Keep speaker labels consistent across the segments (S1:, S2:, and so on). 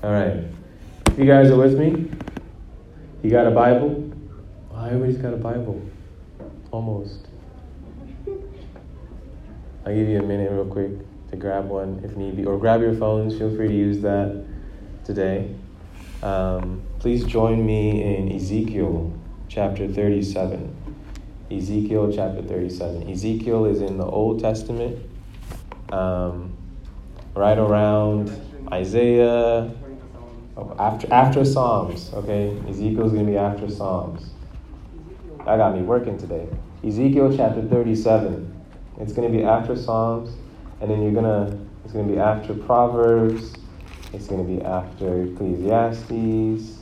S1: All right. You guys are with me? You got a Bible? Oh, everybody's got a Bible. Almost. I'll give you a minute, real quick, to grab one if need be, or grab your phones. Feel free to use that today. Um, please join me in Ezekiel chapter 37. Ezekiel chapter 37. Ezekiel is in the Old Testament, um, right around Isaiah, after, after Psalms, okay? Ezekiel's to be after Psalms. I got me working today. Ezekiel chapter 37. It's to be after Psalms, and then you're to, it's to be after Proverbs, it's to be after Ecclesiastes,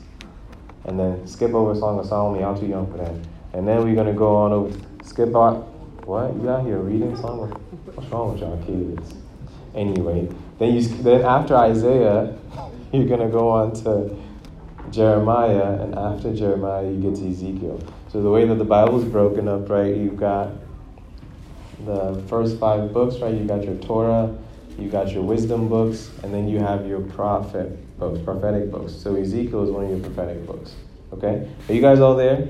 S1: and then skip over Song of Solomon. Y'all too young for that. And then we're to go on over, skip out, what? You out here reading Song? What's wrong with y'all kids? Anyway, then you then after Isaiah, you're going to go on to Jeremiah, and after Jeremiah, you get to Ezekiel. So the way that the Bible is broken up, right, you've got the first five books, right? You've got your Torah, you got your wisdom books, and then you have your prophet books, prophetic books. So Ezekiel is one of your prophetic books. Okay? Are you guys all there?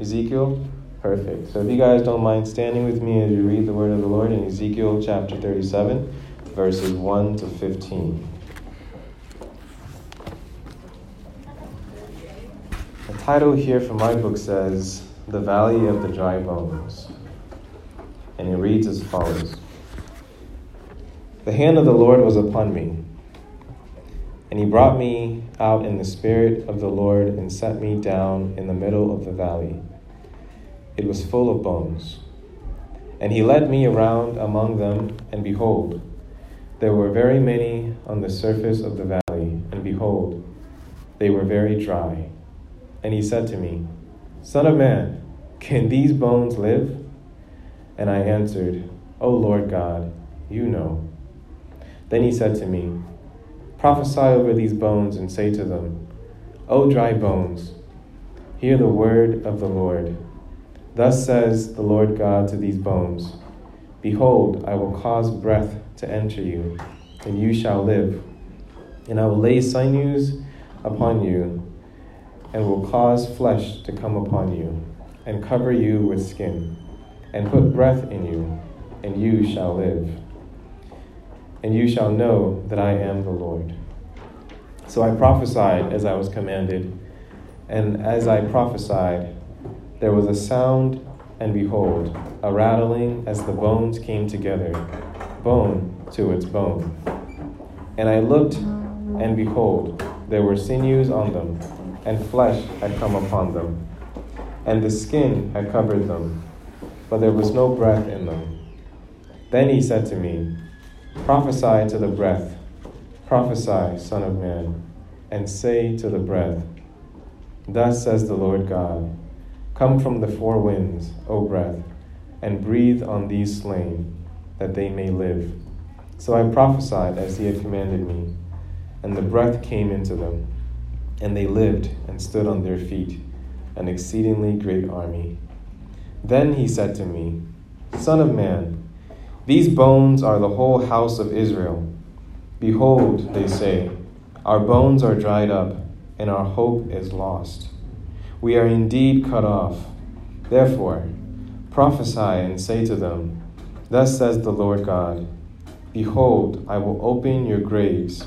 S1: Ezekiel? Perfect. So if you guys don't mind standing with me as you read the word of the Lord in Ezekiel chapter 37, verses 1 to 15. The title here for my book says, The Valley of the Dry Bones. And it reads as follows The hand of the Lord was upon me, and he brought me out in the spirit of the Lord and set me down in the middle of the valley. It was full of bones. And he led me around among them, and behold, there were very many on the surface of the valley, and behold, they were very dry. And he said to me, Son of man, can these bones live? And I answered, O Lord God, you know. Then he said to me, Prophesy over these bones and say to them, O dry bones, hear the word of the Lord. Thus says the Lord God to these bones Behold, I will cause breath to enter you, and you shall live. And I will lay sinews upon you, and will cause flesh to come upon you, and cover you with skin, and put breath in you, and you shall live. And you shall know that I am the Lord. So I prophesied as I was commanded, and as I prophesied, there was a sound, and behold, a rattling as the bones came together, bone to its bone. And I looked, and behold, there were sinews on them, and flesh had come upon them, and the skin had covered them, but there was no breath in them. Then he said to me, Prophesy to the breath, prophesy, Son of Man, and say to the breath, Thus says the Lord God Come from the four winds, O breath, and breathe on these slain, that they may live. So I prophesied as he had commanded me, and the breath came into them, and they lived and stood on their feet, an exceedingly great army. Then he said to me, Son of man, these bones are the whole house of Israel. Behold, they say, Our bones are dried up, and our hope is lost. We are indeed cut off. Therefore, prophesy and say to them, Thus says the Lord God Behold, I will open your graves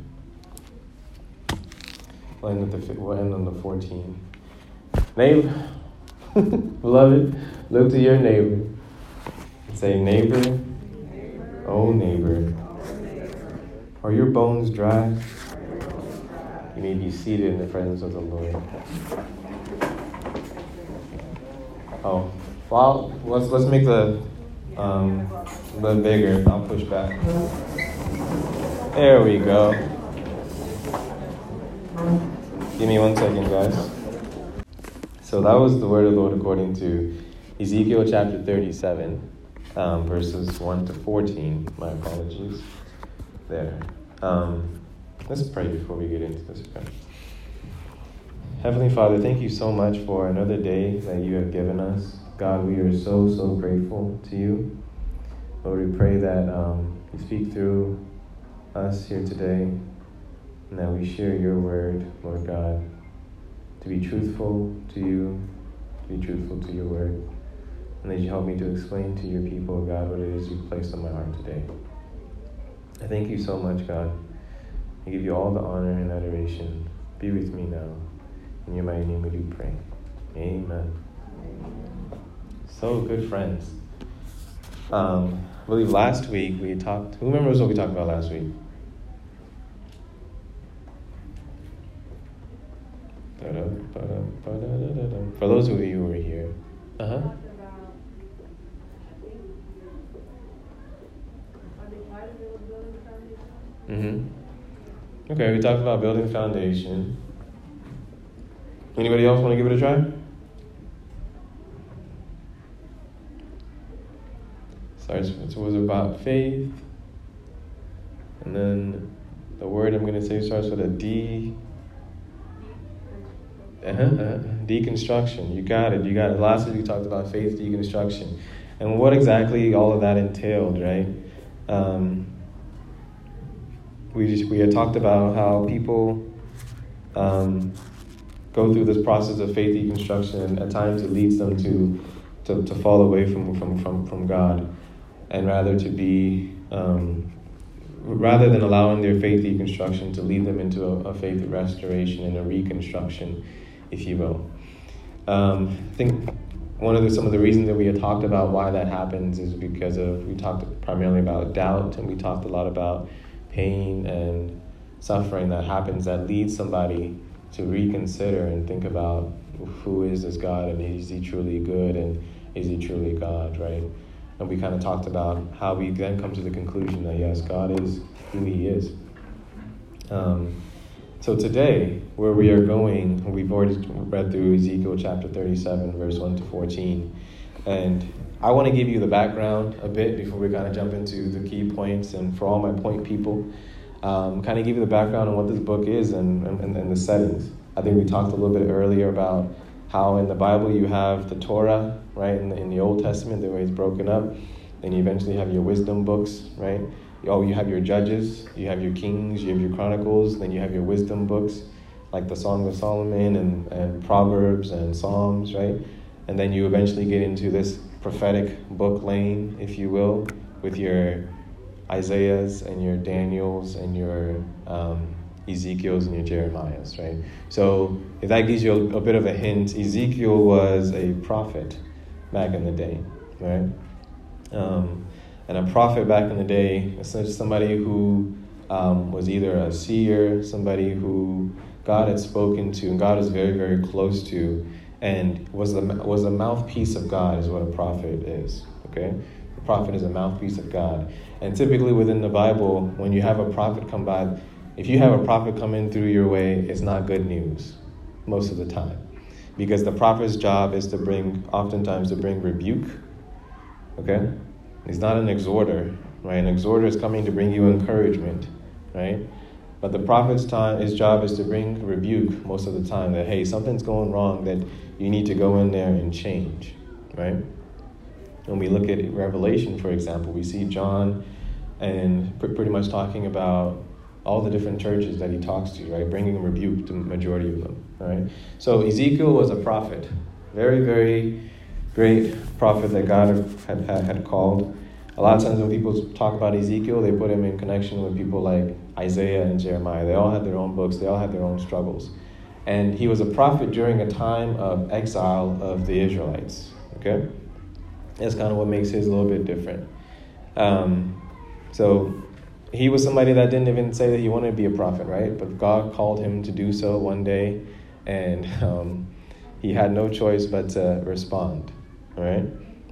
S1: We'll end, the, we'll end on the 14. Neighbor, beloved, look to your neighbor. Say, neighbor, oh neighbor, are your bones dry? You may be seated in the presence of the Lord. Oh, well, let's let's make the um, little bigger. I'll push back. There we go. Give me one second, guys. So that was the word of the Lord according to Ezekiel chapter 37, um, verses 1 to 14. My apologies. There. Um, let's pray before we get into this. Okay? Heavenly Father, thank you so much for another day that you have given us. God, we are so, so grateful to you. Lord, we pray that um, you speak through us here today and that we share your word, Lord God, to be truthful to you, to be truthful to your word, and that you help me to explain to your people, God, what it is you've placed on my heart today. I thank you so much, God. I give you all the honor and adoration. Be with me now. In your mighty name we do pray. Amen. So, good friends. Um, I believe last week we talked. Who remembers what we talked about last week? For those of you who are here. Uh huh. Mm-hmm. Okay, we talked about building foundation. Anybody else want to give it a try? Starts. It was about faith, and then the word I'm going to say starts with a D. Uh-huh, uh-huh. Deconstruction. You got it. You got it. Last week we talked about faith deconstruction, and what exactly all of that entailed, right? Um, we just, we had talked about how people um, go through this process of faith deconstruction, and at times it leads them to to, to fall away from, from, from, from God, and rather to be um, rather than allowing their faith deconstruction to lead them into a, a faith restoration and a reconstruction if you will. Um, I think one of the, some of the reasons that we had talked about why that happens is because of we talked primarily about doubt and we talked a lot about pain and suffering that happens that leads somebody to reconsider and think about who is this God and is he truly good and is he truly God, right? And we kind of talked about how we then come to the conclusion that yes, God is who he is. Um, so today, where we are going, we've already read through Ezekiel chapter 37, verse 1 to 14. And I want to give you the background a bit before we kind of jump into the key points. And for all my point people, um, kind of give you the background on what this book is and, and, and the settings. I think we talked a little bit earlier about how in the Bible you have the Torah, right, in the, in the Old Testament, the way it's broken up. Then you eventually have your wisdom books, right? Oh, you have your judges, you have your kings, you have your chronicles, then you have your wisdom books, like the Song of Solomon and, and Proverbs and Psalms, right? And then you eventually get into this prophetic book lane, if you will, with your Isaiahs and your Daniels and your um, Ezekiel's and your Jeremiah's, right? So if that gives you a, a bit of a hint, Ezekiel was a prophet back in the day, right? Um, and a prophet back in the day, is somebody who um, was either a seer, somebody who God had spoken to, and God is very, very close to, and was the was a mouthpiece of God, is what a prophet is. Okay, the prophet is a mouthpiece of God, and typically within the Bible, when you have a prophet come by, if you have a prophet come in through your way, it's not good news, most of the time, because the prophet's job is to bring, oftentimes, to bring rebuke. Okay, He's not an exhorter, right? An exhorter is coming to bring you encouragement, right? But the prophet's time, his job is to bring rebuke most of the time that, hey, something's going wrong that you need to go in there and change, right? When we look at Revelation, for example, we see John and pretty much talking about all the different churches that he talks to, right? Bringing rebuke to the majority of them, right? So Ezekiel was a prophet, very, very great prophet that God had, had, had called. A lot of times when people talk about Ezekiel, they put him in connection with people like Isaiah and Jeremiah. They all had their own books, they all had their own struggles. And he was a prophet during a time of exile of the Israelites. Okay? That's kind of what makes his a little bit different. Um, so he was somebody that didn't even say that he wanted to be a prophet, right? But God called him to do so one day, and um, he had no choice but to respond. Right?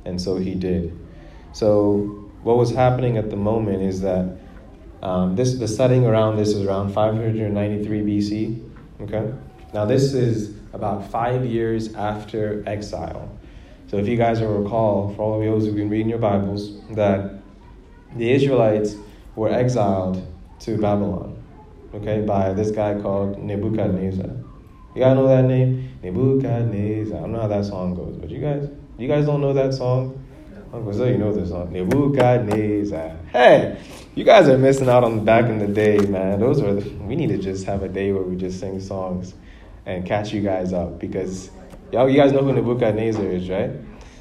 S1: And so he did. So what was happening at the moment is that um, this the setting around this is around 593 BC. Okay, Now, this is about five years after exile. So, if you guys will recall, for all of those who've been reading your Bibles, that the Israelites were exiled to Babylon, okay, by this guy called Nebuchadnezzar. You guys know that name? Nebuchadnezzar. I don't know how that song goes, but you guys, you guys don't know that song? Zell, you know this song. Nebuchadnezzar. Hey, you guys are missing out on back in the day, man. Those were the, we need to just have a day where we just sing songs and catch you guys up because y'all, you guys know who Nebuchadnezzar is, right?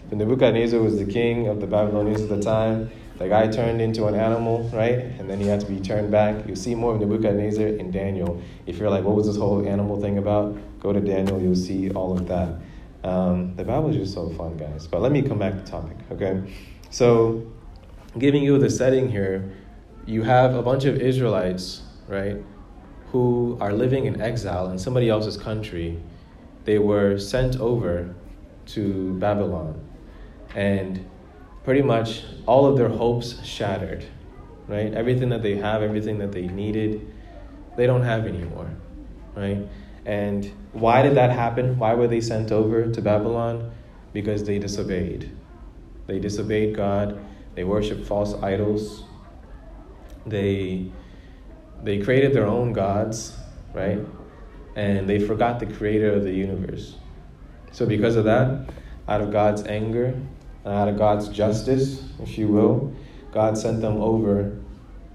S1: So Nebuchadnezzar was the king of the Babylonians at the time. The guy turned into an animal, right? And then he had to be turned back. You'll see more of Nebuchadnezzar in Daniel. If you're like, what was this whole animal thing about? Go to Daniel, you'll see all of that. Um, the Bible is just so fun, guys. But let me come back to topic, okay? So, giving you the setting here, you have a bunch of Israelites, right, who are living in exile in somebody else's country. They were sent over to Babylon, and pretty much all of their hopes shattered, right? Everything that they have, everything that they needed, they don't have anymore, right? And why did that happen? Why were they sent over to Babylon? Because they disobeyed. They disobeyed God. They worshiped false idols. They they created their own gods, right? And they forgot the creator of the universe. So because of that, out of God's anger, and out of God's justice, if you will, God sent them over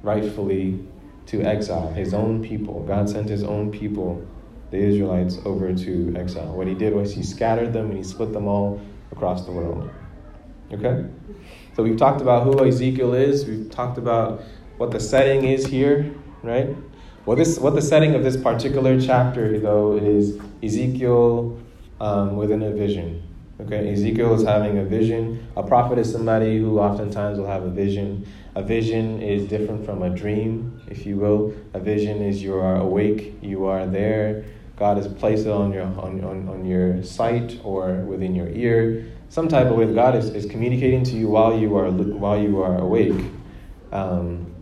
S1: rightfully to exile, his own people. God sent his own people the Israelites over to exile. What he did was he scattered them and he split them all across the world. Okay? So we've talked about who Ezekiel is, we've talked about what the setting is here, right? Well, this what the setting of this particular chapter, though, is Ezekiel um, within a vision. Okay, Ezekiel is having a vision. A prophet is somebody who oftentimes will have a vision. A vision is different from a dream, if you will. A vision is you are awake, you are there, God has placed it on your, on, on, on your sight or within your ear. Some type of way that God is, is communicating to you while you are, while you are awake. Um,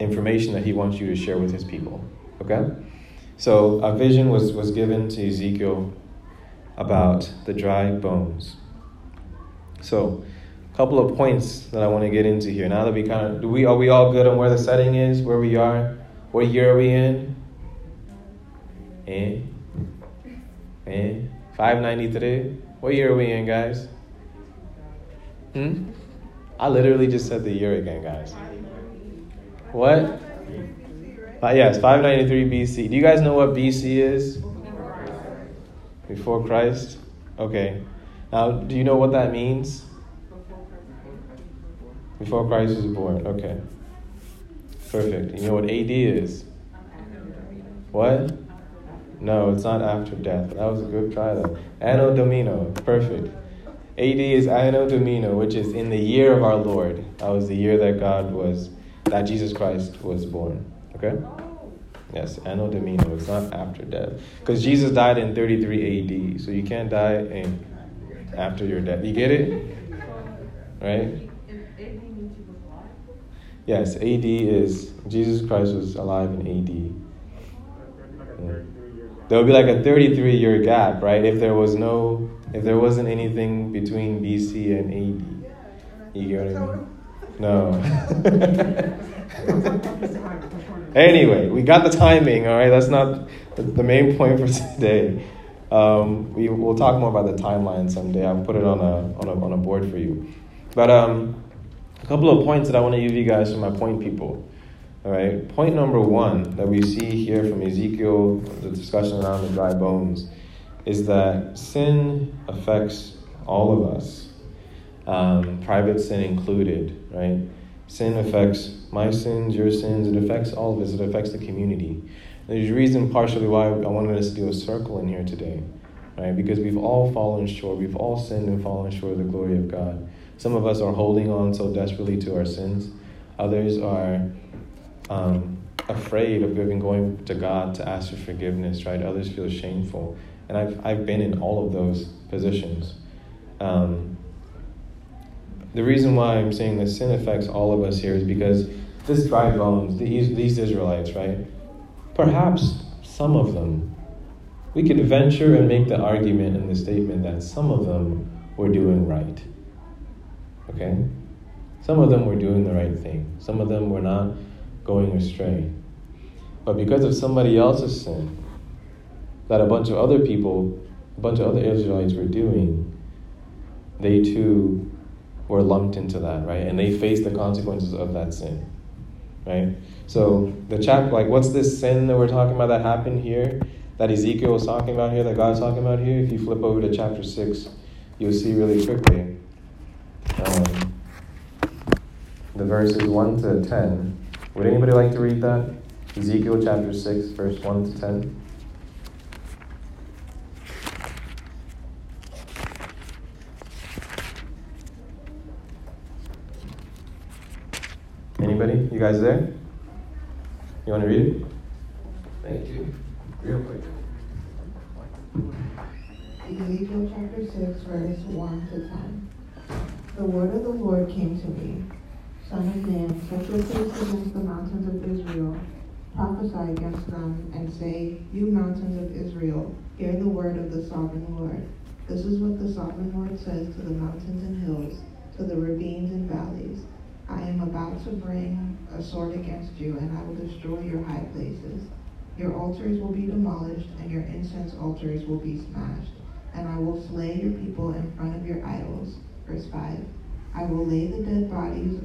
S1: information that he wants you to share with his people. Okay? So a vision was, was given to Ezekiel about the dry bones. So, a couple of points that I want to get into here. Now that we kind of do we are we all good on where the setting is, where we are, what year are we in? And and 593. What year are we in, guys? Hmm? I literally just said the year again, guys. What? Uh, yes, 593 BC. Do you guys know what BC is? Before Christ? Okay. Now, do you know what that means? Before Christ was born. Okay. Perfect. You know what AD is? What? No, it's not after death. That was a good try though. Anno Domini. Perfect. AD is Anno Domini, which is in the year of our Lord. That was the year that God was, that Jesus Christ was born. Okay? Yes, Anno Domini. It's not after death. Because Jesus died in 33 AD, so you can't die in, after your death. You get it? Right? Yes, AD is, Jesus Christ was alive in AD. There would be like a 33 year gap, right? If there was no, if there wasn't anything between BC and AD. You get what I mean? No. anyway, we got the timing, all right? That's not the main point for today. Um, we, we'll talk more about the timeline someday. I'll put it on a, on a, on a board for you. But um, a couple of points that I want to give you guys from my point people. All right. Point number one that we see here from Ezekiel, the discussion around the dry bones, is that sin affects all of us, um, private sin included. Right. Sin affects my sins, your sins. It affects all of us. It affects the community. There's a reason, partially, why I wanted us to do a circle in here today, right? Because we've all fallen short. We've all sinned and fallen short of the glory of God. Some of us are holding on so desperately to our sins. Others are um, afraid of even going to God to ask for forgiveness, right? Others feel shameful. And I've, I've been in all of those positions. Um, the reason why I'm saying that sin affects all of us here is because this dry bones, these, these Israelites, right? Perhaps some of them, we could venture and make the argument and the statement that some of them were doing right. Okay? Some of them were doing the right thing. Some of them were not going astray. But because of somebody else's sin, that a bunch of other people, a bunch of other Israelites were doing, they too were lumped into that, right? And they faced the consequences of that sin, right? So the chap, like, what's this sin that we're talking about that happened here, that Ezekiel was talking about here, that God's talking about here? If you flip over to chapter six, you'll see really quickly. Um, the verses 1 to 10. Would anybody like to read that? Ezekiel chapter 6, verse 1 to 10. Anybody? You guys there? You want to read it? Thank you. Real quick.
S2: Ezekiel chapter 6, verse 1 to 10. The word of the Lord came to me Son of man, set your face against the mountains of Israel, prophesy against them, and say, You mountains of Israel, hear the word of the sovereign Lord. This is what the sovereign Lord says to the mountains and hills, to the ravines and valleys. I am about to bring a sword against you, and I will destroy your high places. Your altars will be demolished, and your incense altars will be smashed, and I will slay your people in front of your idols. Verse 5. I will lay the dead bodies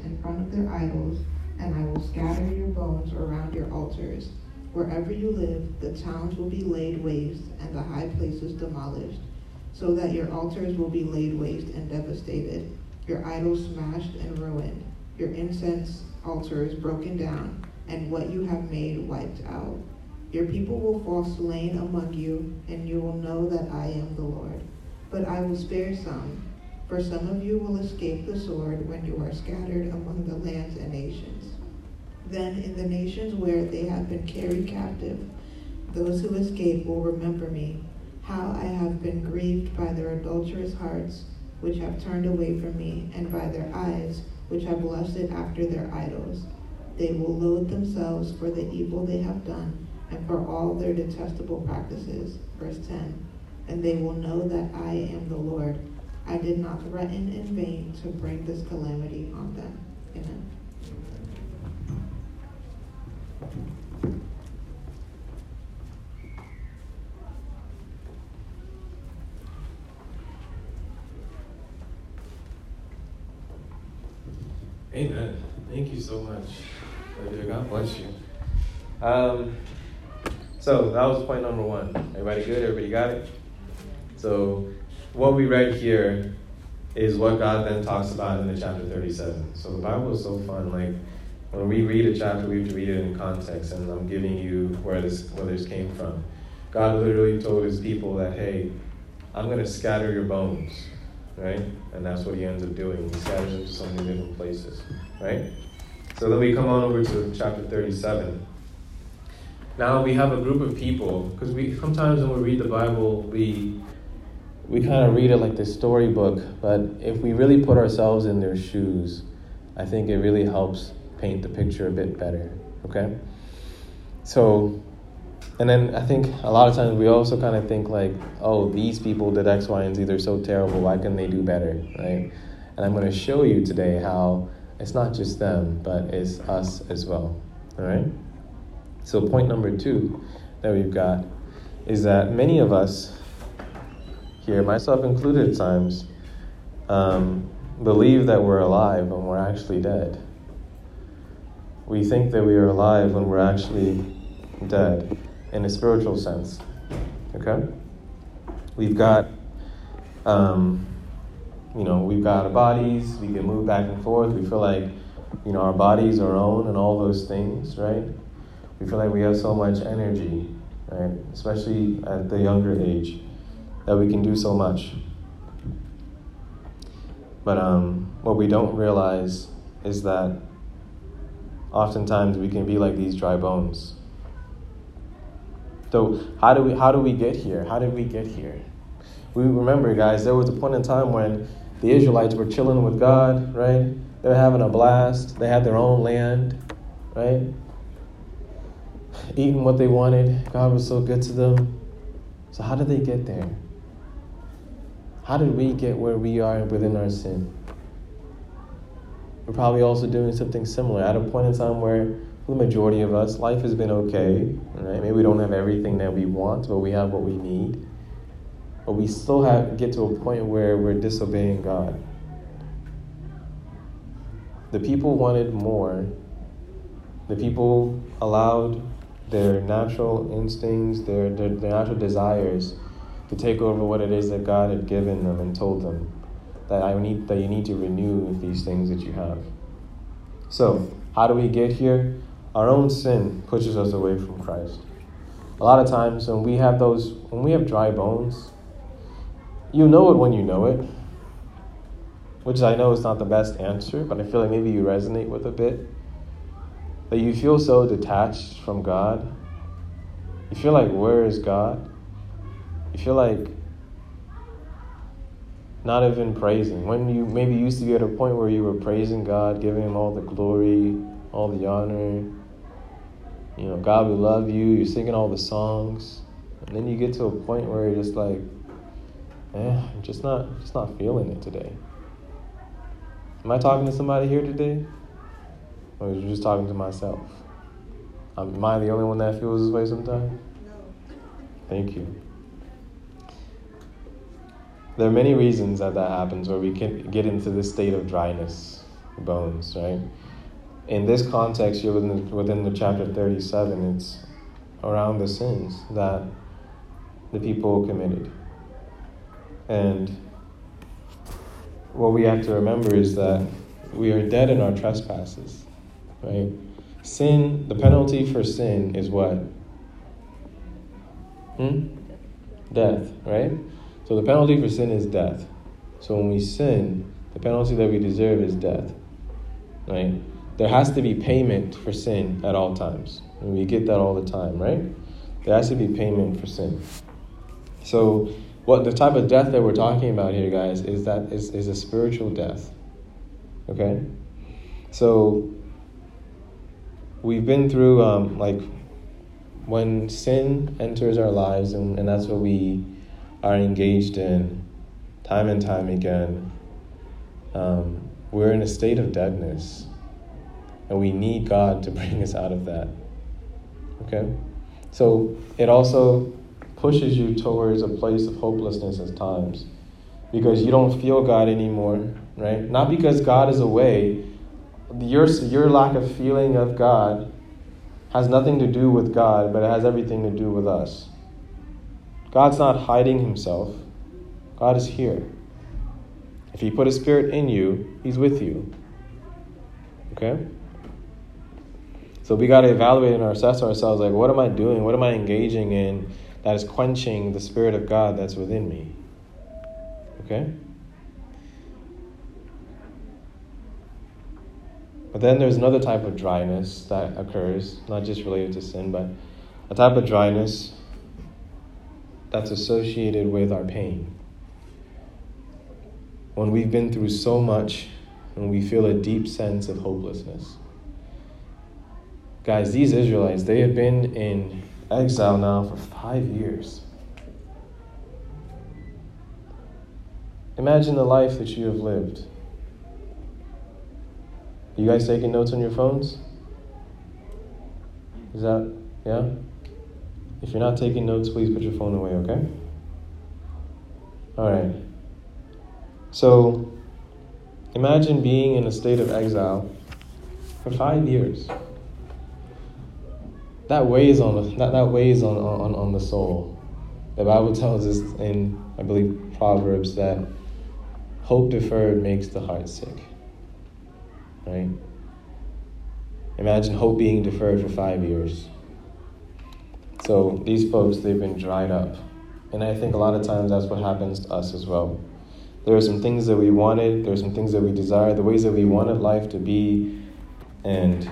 S2: in front of their idols, and I will scatter your bones around your altars. Wherever you live, the towns will be laid waste, and the high places demolished, so that your altars will be laid waste and devastated, your idols smashed and ruined, your incense altars broken down, and what you have made wiped out. Your people will fall slain among you, and you will know that I am the Lord. But I will spare some for some of you will escape the sword when you are scattered among the lands and nations. Then in the nations where they have been carried captive, those who escape will remember me, how I have been grieved by their adulterous hearts, which have turned away from me, and by their eyes, which have lusted after their idols. They will loathe themselves for the evil they have done, and for all their detestable practices. Verse 10 And they will know that I am the Lord I did not threaten in vain to bring this calamity on them. Amen.
S1: Amen. Thank you so much. God bless you. Um, so that was point number one. Everybody good? Everybody got it? So what we read here is what God then talks about in the chapter 37. So the Bible is so fun. Like when we read a chapter, we have to read it in context, and I'm giving you where this where this came from. God literally told his people that, hey, I'm going to scatter your bones, right? And that's what he ends up doing. He scatters them to so many different places, right? So then we come on over to chapter 37. Now we have a group of people, because we sometimes when we read the Bible, we we kind of read it like this storybook, but if we really put ourselves in their shoes, I think it really helps paint the picture a bit better. Okay? So, and then I think a lot of times we also kind of think like, oh, these people did X, Y, and Z, they're so terrible, why can they do better? Right? And I'm going to show you today how it's not just them, but it's us as well. All right? So, point number two that we've got is that many of us here, myself included times, um, believe that we're alive when we're actually dead. We think that we are alive when we're actually dead in a spiritual sense. Okay? We've got, um, you know, we've got our bodies, we can move back and forth, we feel like, you know, our bodies are own and all those things, right? We feel like we have so much energy, right? Especially at the younger age that we can do so much. But um, what we don't realize is that oftentimes we can be like these dry bones. So how do we how do we get here? How did we get here? We remember, guys, there was a point in time when the Israelites were chilling with God, right? They were having a blast. They had their own land, right? eating what they wanted. God was so good to them. So, how did they get there? How did we get where we are within our sin? We're probably also doing something similar at a point in time where, for the majority of us, life has been okay. Right? Maybe we don't have everything that we want, but we have what we need. But we still have get to a point where we're disobeying God. The people wanted more. The people allowed their natural instincts, their, their, their natural desires to take over what it is that God had given them and told them that I need that you need to renew these things that you have. So, how do we get here? Our own sin pushes us away from Christ. A lot of times when we have those when we have dry bones, you know it when you know it. Which I know is not the best answer, but I feel like maybe you resonate with a bit. That you feel so detached from God. You feel like where is God? You feel like not even praising. When you maybe used to be at a point where you were praising God, giving Him all the glory, all the honor. You know, God, we love you. You're singing all the songs, and then you get to a point where you're just like, eh, I'm just not, just not feeling it today. Am I talking to somebody here today, or is you just talking to myself? Am I the only one that feels this way sometimes? No. Thank you. There are many reasons that that happens where we can get into this state of dryness, bones, right? In this context, you're within the, within the chapter 37, it's around the sins that the people committed. And what we have to remember is that we are dead in our trespasses, right? Sin, the penalty for sin is what? Hmm? Death, right? So the penalty for sin is death. So when we sin, the penalty that we deserve is death. Right? There has to be payment for sin at all times. And we get that all the time, right? There has to be payment for sin. So what the type of death that we're talking about here, guys, is that is, is a spiritual death. Okay? So we've been through um, like when sin enters our lives and, and that's what we are engaged in time and time again, um, we're in a state of deadness. And we need God to bring us out of that. Okay? So it also pushes you towards a place of hopelessness at times because you don't feel God anymore, right? Not because God is away. Your, your lack of feeling of God has nothing to do with God, but it has everything to do with us. God's not hiding himself, God is here. If He put a spirit in you, He's with you. Okay? So we got to evaluate and assess ourselves like, what am I doing? What am I engaging in that is quenching the Spirit of God that's within me? Okay? But then there's another type of dryness that occurs, not just related to sin, but a type of dryness that's associated with our pain. When we've been through so much and we feel a deep sense of hopelessness. Guys, these Israelites, they have been in exile now for five years. Imagine the life that you have lived. You guys taking notes on your phones? Is that, yeah? If you're not taking notes, please put your phone away, okay? All right. So, imagine being in a state of exile for five years. That weighs on the, that, that weighs on, on, on the soul. The Bible tells us in, I believe, Proverbs that hope deferred makes the heart sick. Right? Imagine hope being deferred for five years. So these folks, they've been dried up. And I think a lot of times that's what happens to us as well. There are some things that we wanted, there are some things that we desire, the ways that we wanted life to be and,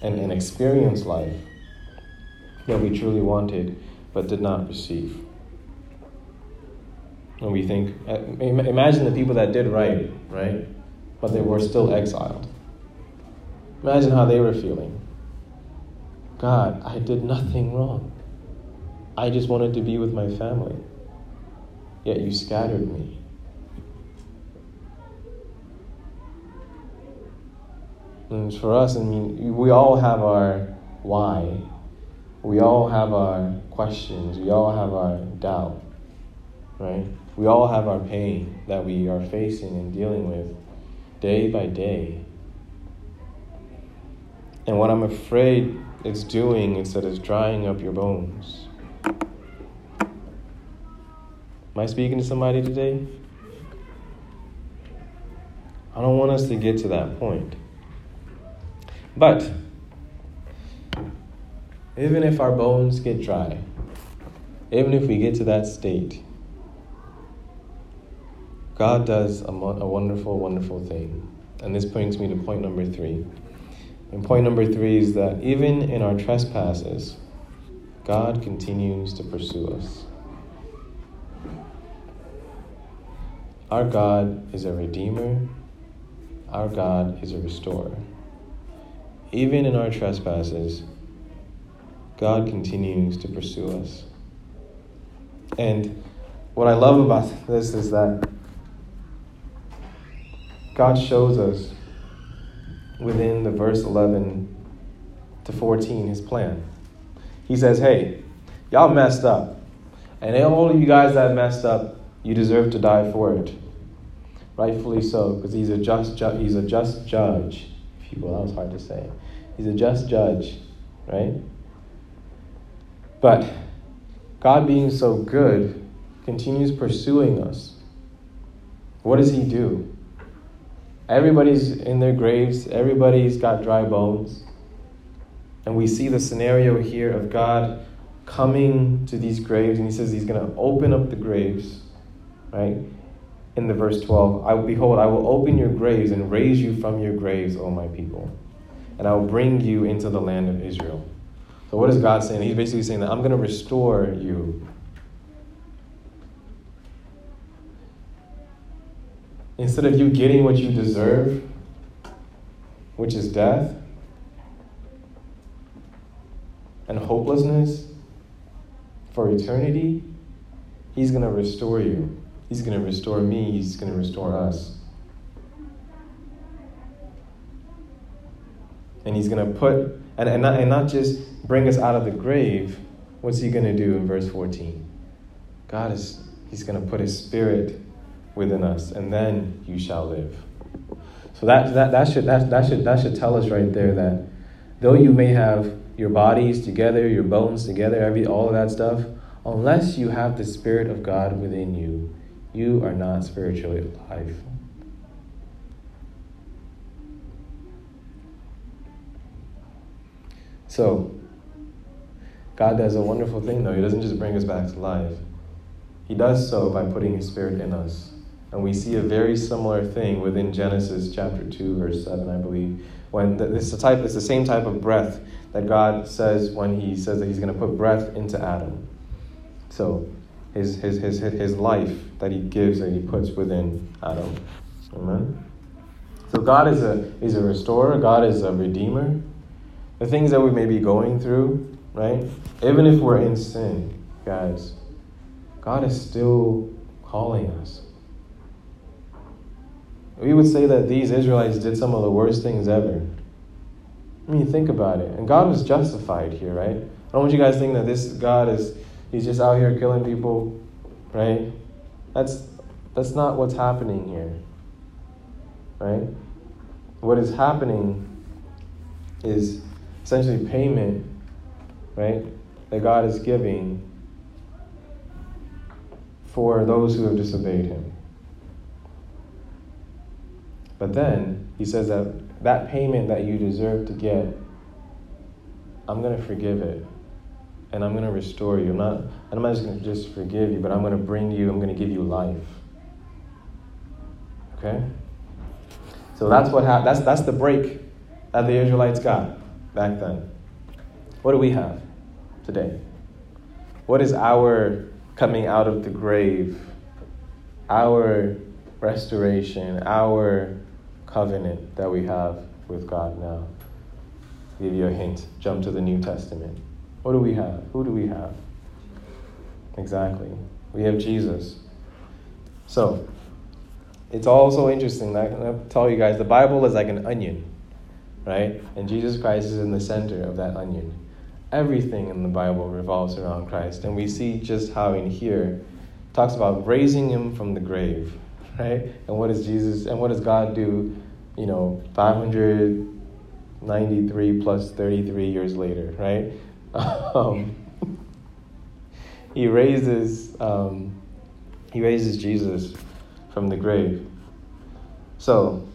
S1: and, and experience life that we truly wanted but did not receive. And we think, uh, imagine the people that did right, right? But they were still exiled. Imagine how they were feeling. God, I did nothing wrong. I just wanted to be with my family. Yet you scattered me. And for us, I mean, we all have our why. We all have our questions. We all have our doubt. Right? We all have our pain that we are facing and dealing with day by day. And what I'm afraid it's doing is that it's drying up your bones. Am I speaking to somebody today? I don't want us to get to that point. But even if our bones get dry, even if we get to that state, God does a, a wonderful, wonderful thing. And this brings me to point number three. And point number three is that even in our trespasses, God continues to pursue us. Our God is a redeemer, our God is a restorer. Even in our trespasses, God continues to pursue us. And what I love about this is that God shows us within the verse 11 to 14 his plan. He says, Hey, y'all messed up. And all of you guys that messed up, you deserve to die for it. Rightfully so, because he's a just ju- he's a just judge, if you will. That was hard to say. He's a just judge, right? But God being so good continues pursuing us. What does he do? Everybody's in their graves, everybody's got dry bones. And we see the scenario here of God coming to these graves, and he says he's going to open up the graves, right? In the verse 12, I behold, I will open your graves and raise you from your graves, O my people, and I will bring you into the land of Israel. So what is God saying? He's basically saying that I'm going to restore you. Instead of you getting what you deserve, which is death and hopelessness for eternity, He's going to restore you. He's going to restore me. He's going to restore us. And He's going to put, and, and, not, and not just bring us out of the grave. What's He going to do in verse 14? God is, He's going to put His Spirit within us, and then you shall live. So that, that, that, should, that, that, should, that should tell us right there that though you may have your bodies together, your bones together, every, all of that stuff, unless you have the Spirit of God within you, you are not spiritually alive. So, God does a wonderful thing though. He doesn't just bring us back to life, He does so by putting His Spirit in us. And we see a very similar thing within Genesis chapter 2, verse 7, I believe. When it's, the type, it's the same type of breath that God says when He says that He's going to put breath into Adam. So, his, his, his, his life that He gives, that He puts within Adam. Amen? So, God is a, is a restorer, God is a redeemer. The things that we may be going through, right? Even if we're in sin, guys, God is still calling us. We would say that these Israelites did some of the worst things ever. I mean, think about it. And God was justified here, right? I don't want you guys think that this God is, he's just out here killing people, right? That's, that's not what's happening here, right? What is happening is essentially payment, right, that God is giving for those who have disobeyed him. But then he says that that payment that you deserve to get, I'm going to forgive it. And I'm going to restore you. I'm not, and I'm not just going to just forgive you, but I'm going to bring you, I'm going to give you life. Okay? So that's what happened. That's, that's the break that the Israelites got back then. What do we have today? What is our coming out of the grave, our restoration, our covenant that we have with God now? give you a hint. Jump to the New Testament. What do we have? Who do we have? Exactly. We have Jesus. So, it's also interesting. that I'll tell you guys, the Bible is like an onion, right? And Jesus Christ is in the center of that onion. Everything in the Bible revolves around Christ. And we see just how in here talks about raising him from the grave, right? And what does Jesus and what does God do, you know, 593 plus 33 years later, right? Um, he raises um, he raises Jesus from the grave. So,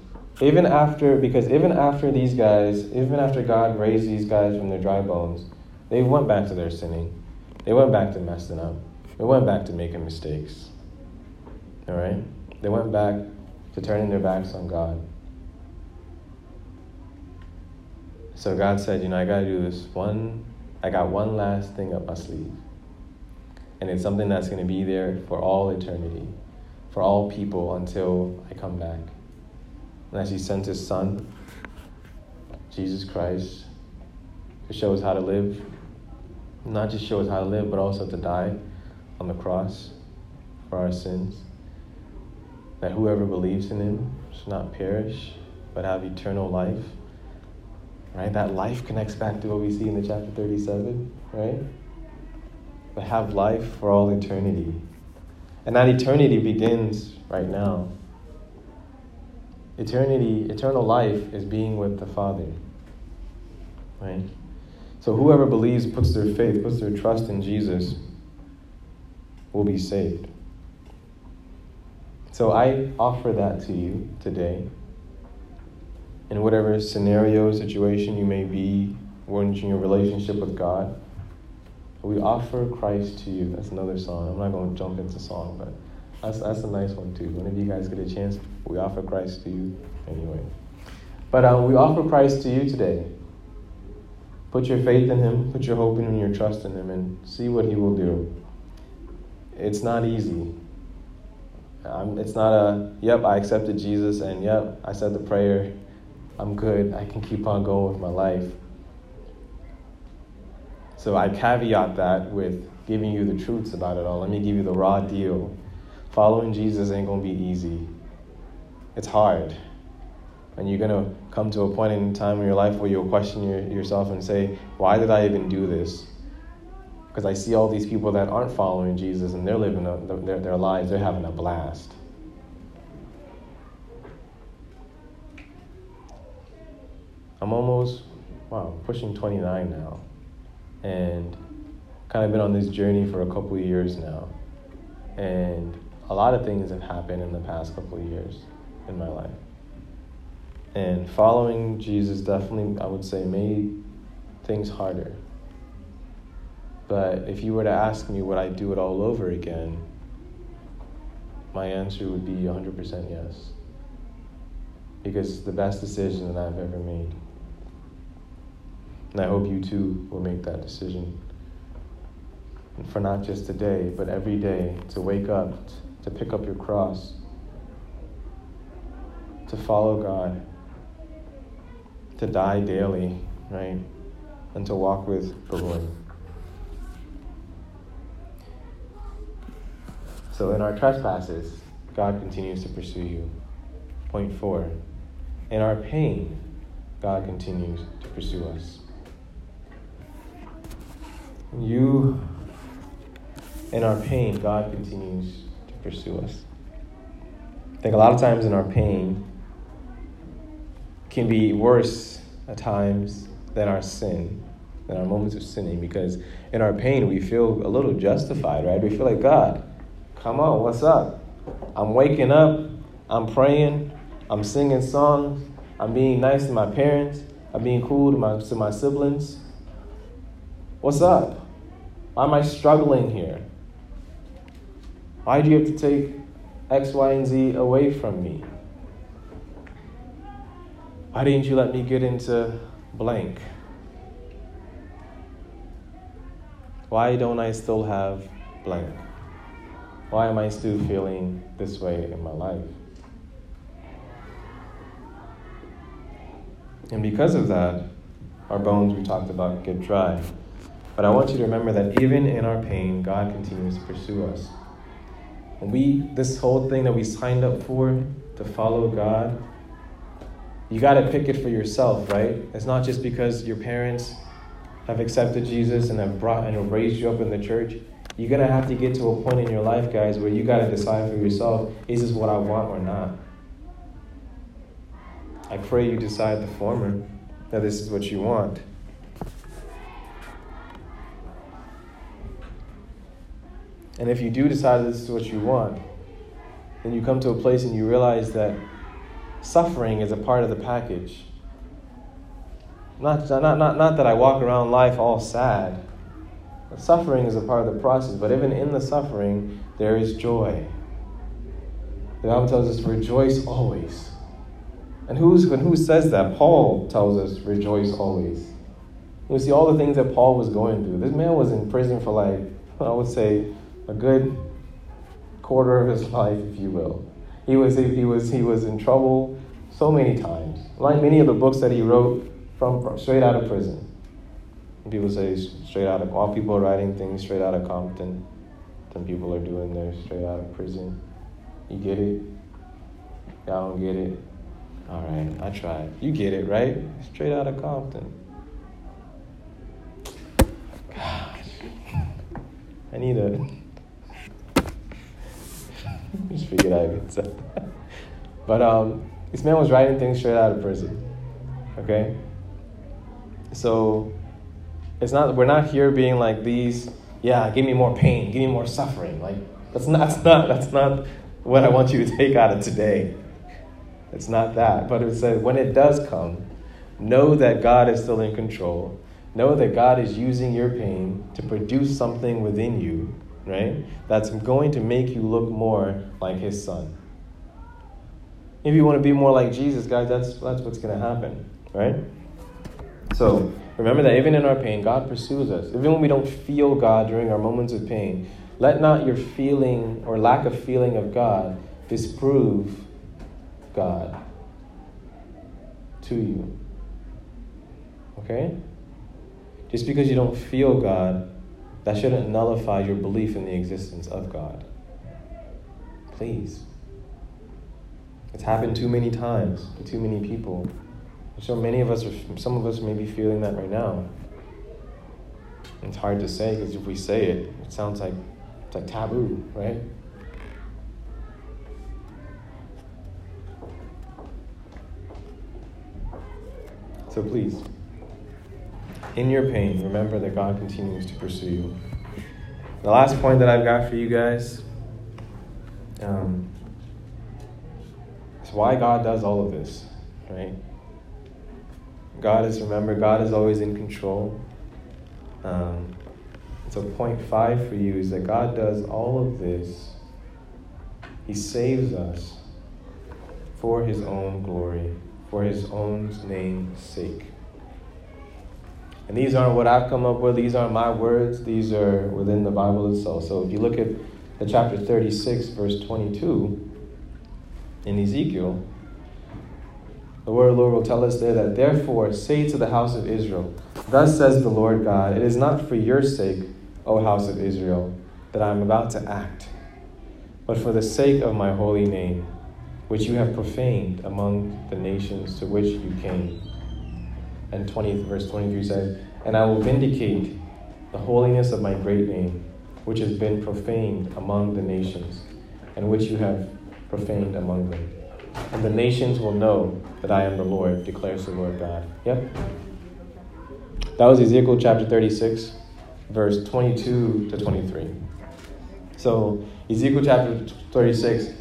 S1: even after, because even after these guys, even after God raised these guys from their dry bones, they went back to their sinning. They went back to messing up. They went back to making mistakes. All right? They went back to turning their backs on God. So God said, you know, I got to do this one, I got one last thing up my sleeve. And it's something that's going to be there for all eternity, for all people until I come back. And as He sent His Son, Jesus Christ, to show us how to live, not just show us how to live, but also to die on the cross for our sins. That whoever believes in Him should not perish, but have eternal life. Right? That life connects back to what we see in the chapter 37, right? but have life for all eternity. And that eternity begins right now. Eternity, eternal life is being with the Father. Right? So whoever believes, puts their faith, puts their trust in Jesus, will be saved. So I offer that to you today. In whatever scenario, situation you may be, in your relationship with God, we offer Christ to you. That's another song. I'm not going to jump into song, but that's, that's a nice one too. Whenever you guys get a chance, we offer Christ to you anyway. But um, we offer Christ to you today. Put your faith in Him, put your hope in Him, your trust in Him, and see what He will do. It's not easy. Um, it's not a, yep, I accepted Jesus, and yep, I said the prayer, I'm good, I can keep on going with my life. So I caveat that with giving you the truths about it all. Let me give you the raw deal. Following Jesus ain't going to be easy. It's hard. And you're going to come to a point in time in your life where you'll question your, yourself and say, why did I even do this? Because I see all these people that aren't following Jesus and they're living a, their, their lives, they're having a blast. I'm almost, wow, pushing 29 now and kind of been on this journey for a couple years now. And a lot of things have happened in the past couple years in my life. And following Jesus definitely, I would say, made things harder. But if you were to ask me, would I do it all over again? My answer would be 100% yes. Because it's the best decision that I've ever made. And I hope you too will make that decision. And for not just today, but every day to wake up, to pick up your cross, to follow God, to die daily, right? And to walk with the Lord. So in our trespasses, God continues to pursue you. Point four. In our pain, God continues to pursue us. You, in our pain, God continues to pursue us. I think a lot of times in our pain can be worse at times than our sin, than our moments of sinning, because in our pain we feel a little justified, right? We feel like, God, come on, what's up? I'm waking up, I'm praying, I'm singing songs, I'm being nice to my parents, I'm being cool to my, to my siblings. What's up? Why am I struggling here? Why do you have to take X, Y, and Z away from me? Why didn't you let me get into blank? Why don't I still have blank? Why am I still feeling this way in my life? And because of that, our bones we talked about get dry. But I want you to remember that even in our pain, God continues to pursue us. We, this whole thing that we signed up for to follow God, you got to pick it for yourself, right? It's not just because your parents have accepted Jesus and have brought and raised you up in the church. You're going to have to get to a point in your life, guys, where you got to decide for yourself is this what I want or not? I pray you decide the former, that this is what you want. And if you do decide this is what you want, then you come to a place and you realize that suffering is a part of the package. Not, not, not, not that I walk around life all sad. Suffering is a part of the process, but even in the suffering, there is joy. The Bible tells us rejoice always. And who's, and who says that? Paul tells us, rejoice always. You see, all the things that Paul was going through. This man was in prison for like, I would say, a good quarter of his life, if you will. He was, he was, he was in trouble so many times. Like many of the books that he wrote from, from straight out of prison. People say straight out of, all people are writing things straight out of Compton. Some people are doing theirs straight out of prison. You get it? Y'all don't get it? All right, I tried. You get it, right? Straight out of Compton. Gosh. I need a. Just figured I could say. But um, this man was writing things straight out of prison. Okay? So it's not we're not here being like these, yeah, give me more pain, give me more suffering. Like that's not that's not that's not what I want you to take out of today. It's not that. But it says when it does come, know that God is still in control. Know that God is using your pain to produce something within you, right? That's going to make you look more like his son. If you want to be more like Jesus, guys, that's that's what's going to happen, right? So, remember that even in our pain, God pursues us. Even when we don't feel God during our moments of pain, let not your feeling or lack of feeling of God disprove God to you. Okay? Just because you don't feel God, that shouldn't nullify your belief in the existence of God. Please. It's happened too many times to too many people. So many of us, are, some of us may be feeling that right now. It's hard to say because if we say it, it sounds like it's like taboo, right? So please, in your pain, remember that God continues to pursue you. The last point that I've got for you guys um, is why God does all of this, right? God is, remember, God is always in control. Um, so, point five for you is that God does all of this. He saves us for His own glory, for His own name's sake. And these aren't what I've come up with, these aren't my words, these are within the Bible itself. So, if you look at the chapter 36, verse 22 in Ezekiel, the word of the Lord will tell us there that, therefore, say to the house of Israel, Thus says the Lord God, it is not for your sake, O house of Israel, that I am about to act, but for the sake of my holy name, which you have profaned among the nations to which you came. And 20, verse 23 says, And I will vindicate the holiness of my great name, which has been profaned among the nations, and which you have profaned among them and the nations will know that I am the Lord, declares the Lord God. Yep. That was Ezekiel chapter 36, verse 22 to 23. So, Ezekiel chapter 36,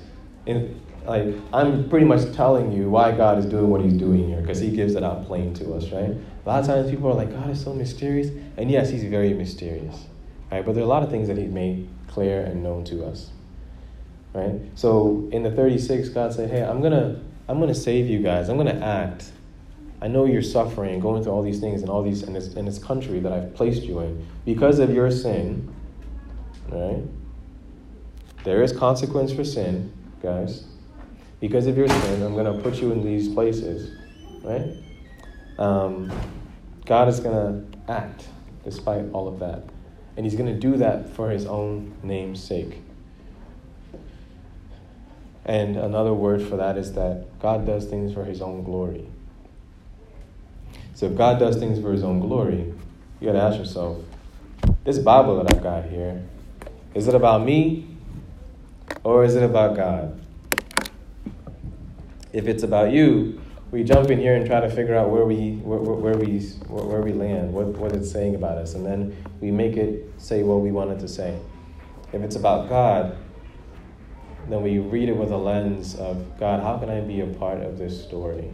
S1: in, like, I'm pretty much telling you why God is doing what he's doing here, because he gives it out plain to us, right? A lot of times people are like, God is so mysterious. And yes, he's very mysterious, right? But there are a lot of things that he's made clear and known to us right? So in the 36, God said, "Hey, I'm gonna, I'm gonna save you guys. I'm gonna act. I know you're suffering, going through all these things and all these in this in this country that I've placed you in because of your sin, right? There is consequence for sin, guys. Because of your sin, I'm gonna put you in these places, right? Um, God is going to act despite all of that. And He's going to do that for His own name's sake. And another word for that is that God does things for His own glory. So if God does things for His own glory, you got to ask yourself this Bible that I've got here, is it about me or is it about God? If it's about you, we jump in here and try to figure out where we where, where we where we land, what, what it's saying about us, and then we make it say what we want it to say. If it's about God, then we read it with a lens of God. How can I be a part of this story?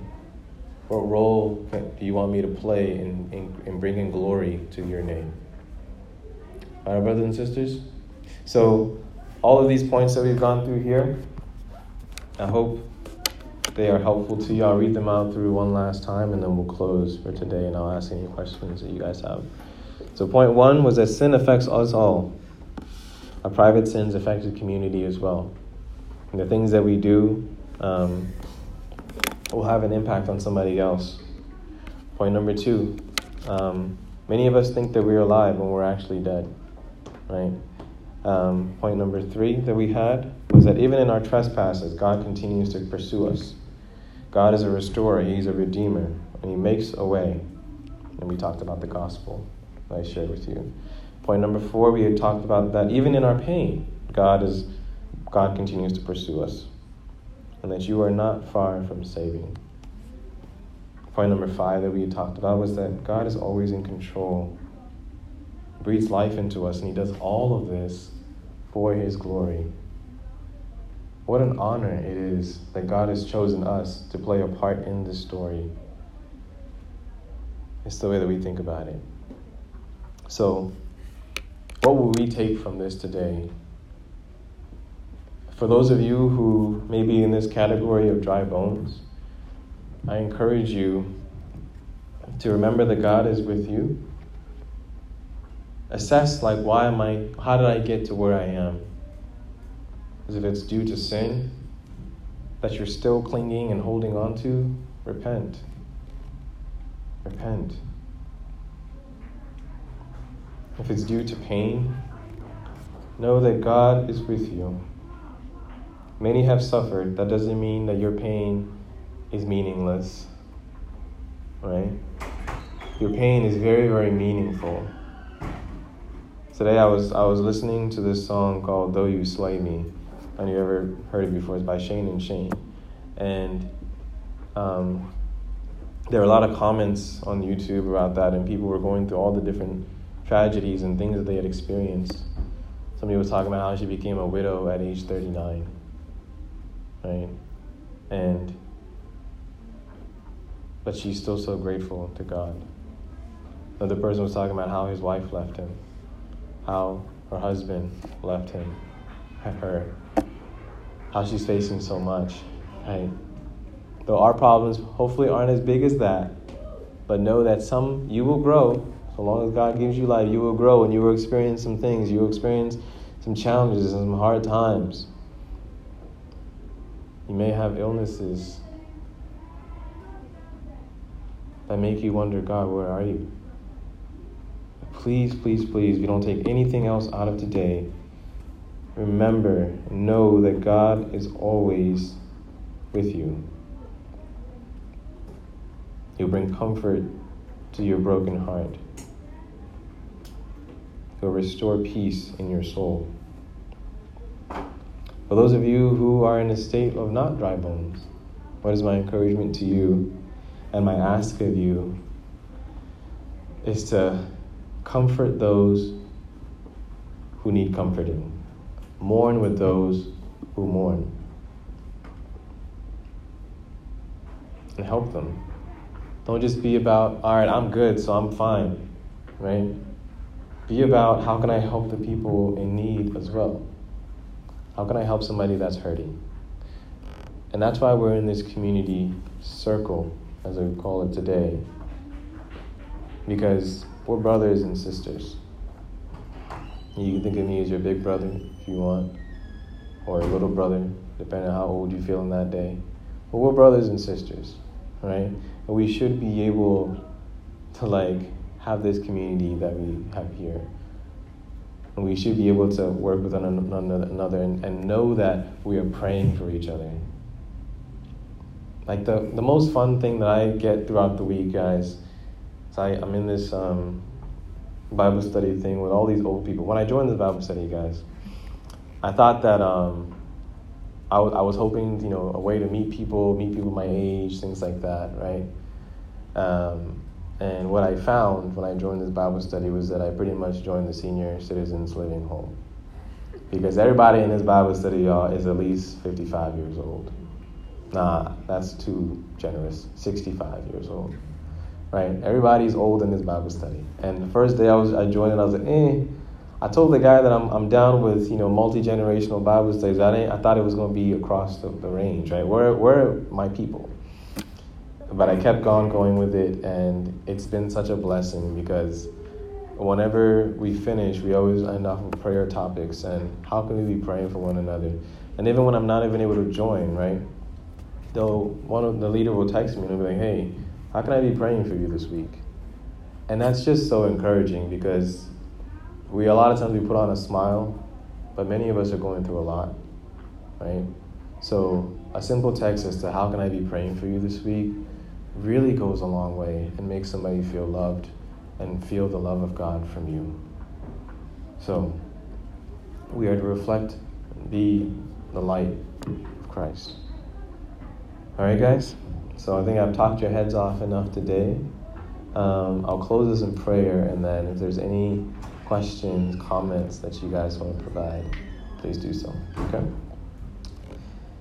S1: What role do you want me to play in, in, in bringing glory to your name? All right, brothers and sisters. So, all of these points that we've gone through here, I hope they are helpful to you. I'll read them out through one last time and then we'll close for today and I'll ask any questions that you guys have. So, point one was that sin affects us all. Our private sins affect the community as well. The things that we do um, will have an impact on somebody else. Point number two um, many of us think that we're alive when we're actually dead, right? Um, point number three that we had was that even in our trespasses, God continues to pursue us. God is a restorer, He's a redeemer, and He makes a way. And we talked about the gospel I shared with you. Point number four, we had talked about that even in our pain, God is God continues to pursue us. And that you are not far from saving. Point number five that we talked about was that God is always in control, breathes life into us, and He does all of this for His glory. What an honor it is that God has chosen us to play a part in this story. It's the way that we think about it. So, what will we take from this today? For those of you who may be in this category of dry bones, I encourage you to remember that God is with you. Assess, like, why am I, how did I get to where I am? As if it's due to sin that you're still clinging and holding on to, repent. Repent. If it's due to pain, know that God is with you. Many have suffered. That doesn't mean that your pain is meaningless, right? Your pain is very, very meaningful. Today I was I was listening to this song called "Though You Slay Me." and you ever heard it before. It's by Shane and Shane. And um, there were a lot of comments on YouTube about that, and people were going through all the different tragedies and things that they had experienced. Somebody was talking about how she became a widow at age 39. Right? And, but she's still so grateful to God. Another person was talking about how his wife left him, how her husband left him, her, how she's facing so much, right? Though our problems hopefully aren't as big as that, but know that some you will grow. So long as God gives you life, you will grow and you will experience some things. You will experience some challenges and some hard times. You may have illnesses that make you wonder, God, where are you? Please, please, please, if you don't take anything else out of today, remember, know that God is always with you. He'll bring comfort to your broken heart. He'll restore peace in your soul. For those of you who are in a state of not dry bones, what is my encouragement to you and my ask of you is to comfort those who need comforting. Mourn with those who mourn. And help them. Don't just be about, all right, I'm good, so I'm fine, right? Be about how can I help the people in need as well? How can I help somebody that's hurting? And that's why we're in this community circle, as I call it today, because we're brothers and sisters. You can think of me as your big brother if you want, or a little brother, depending on how old you feel in that day. But we're brothers and sisters, right? And we should be able to like have this community that we have here. And we should be able to work with one another and, and know that we are praying for each other. Like the, the most fun thing that I get throughout the week, guys, is I, I'm in this um, Bible study thing with all these old people. When I joined this Bible study, guys, I thought that um, I, w- I was hoping, you know, a way to meet people, meet people my age, things like that, right? Um, and what I found when I joined this Bible study was that I pretty much joined the senior citizens living home. Because everybody in this Bible study, y'all, is at least 55 years old. Nah, that's too generous. 65 years old. Right? Everybody's old in this Bible study. And the first day I was I joined it, I was like, eh. I told the guy that I'm, I'm down with, you know, multi-generational Bible studies. I, didn't, I thought it was going to be across the, the range, right? Where, where are my people? But I kept on going with it, and it's been such a blessing because whenever we finish, we always end off with prayer topics and how can we be praying for one another. And even when I'm not even able to join, right? Though one of the leader will text me and be like, "Hey, how can I be praying for you this week?" And that's just so encouraging because we a lot of times we put on a smile, but many of us are going through a lot, right? So a simple text as to how can I be praying for you this week really goes a long way and makes somebody feel loved and feel the love of God from you. So, we are to reflect be the light of Christ. All right, guys? So, I think I've talked your heads off enough today. Um, I'll close this in prayer, and then if there's any questions, comments that you guys want to provide, please do so. Okay?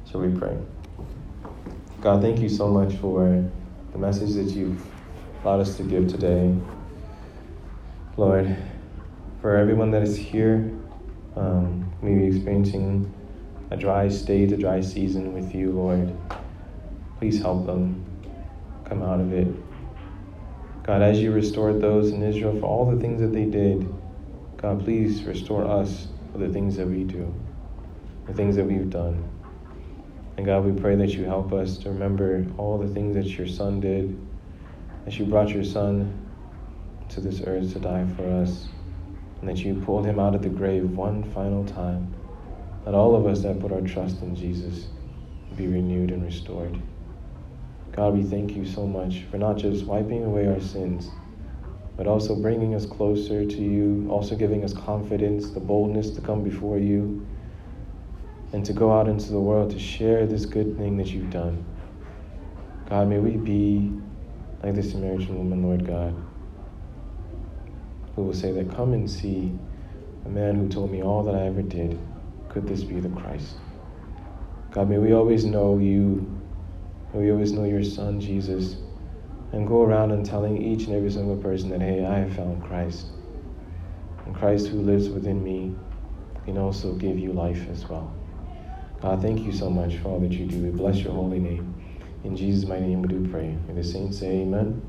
S1: Shall we pray? God, thank you so much for the message that you've allowed us to give today. Lord, for everyone that is here, um, maybe experiencing a dry state, a dry season with you, Lord, please help them come out of it. God, as you restored those in Israel for all the things that they did, God, please restore us for the things that we do, the things that we've done. And God, we pray that you help us to remember all the things that your Son did, that you brought your Son to this earth to die for us, and that you pulled him out of the grave one final time. That all of us that put our trust in Jesus be renewed and restored. God, we thank you so much for not just wiping away our sins, but also bringing us closer to you, also giving us confidence, the boldness to come before you and to go out into the world to share this good thing that you've done. God, may we be like the Samaritan woman, Lord God, who will say that, Come and see a man who told me all that I ever did. Could this be the Christ? God, may we always know you, may we always know your Son, Jesus, and go around and telling each and every single person that, hey, I have found Christ. And Christ who lives within me can also give you life as well. God, thank you so much for all that you do. We bless your holy name. In Jesus' mighty name we do pray. May the saints say amen.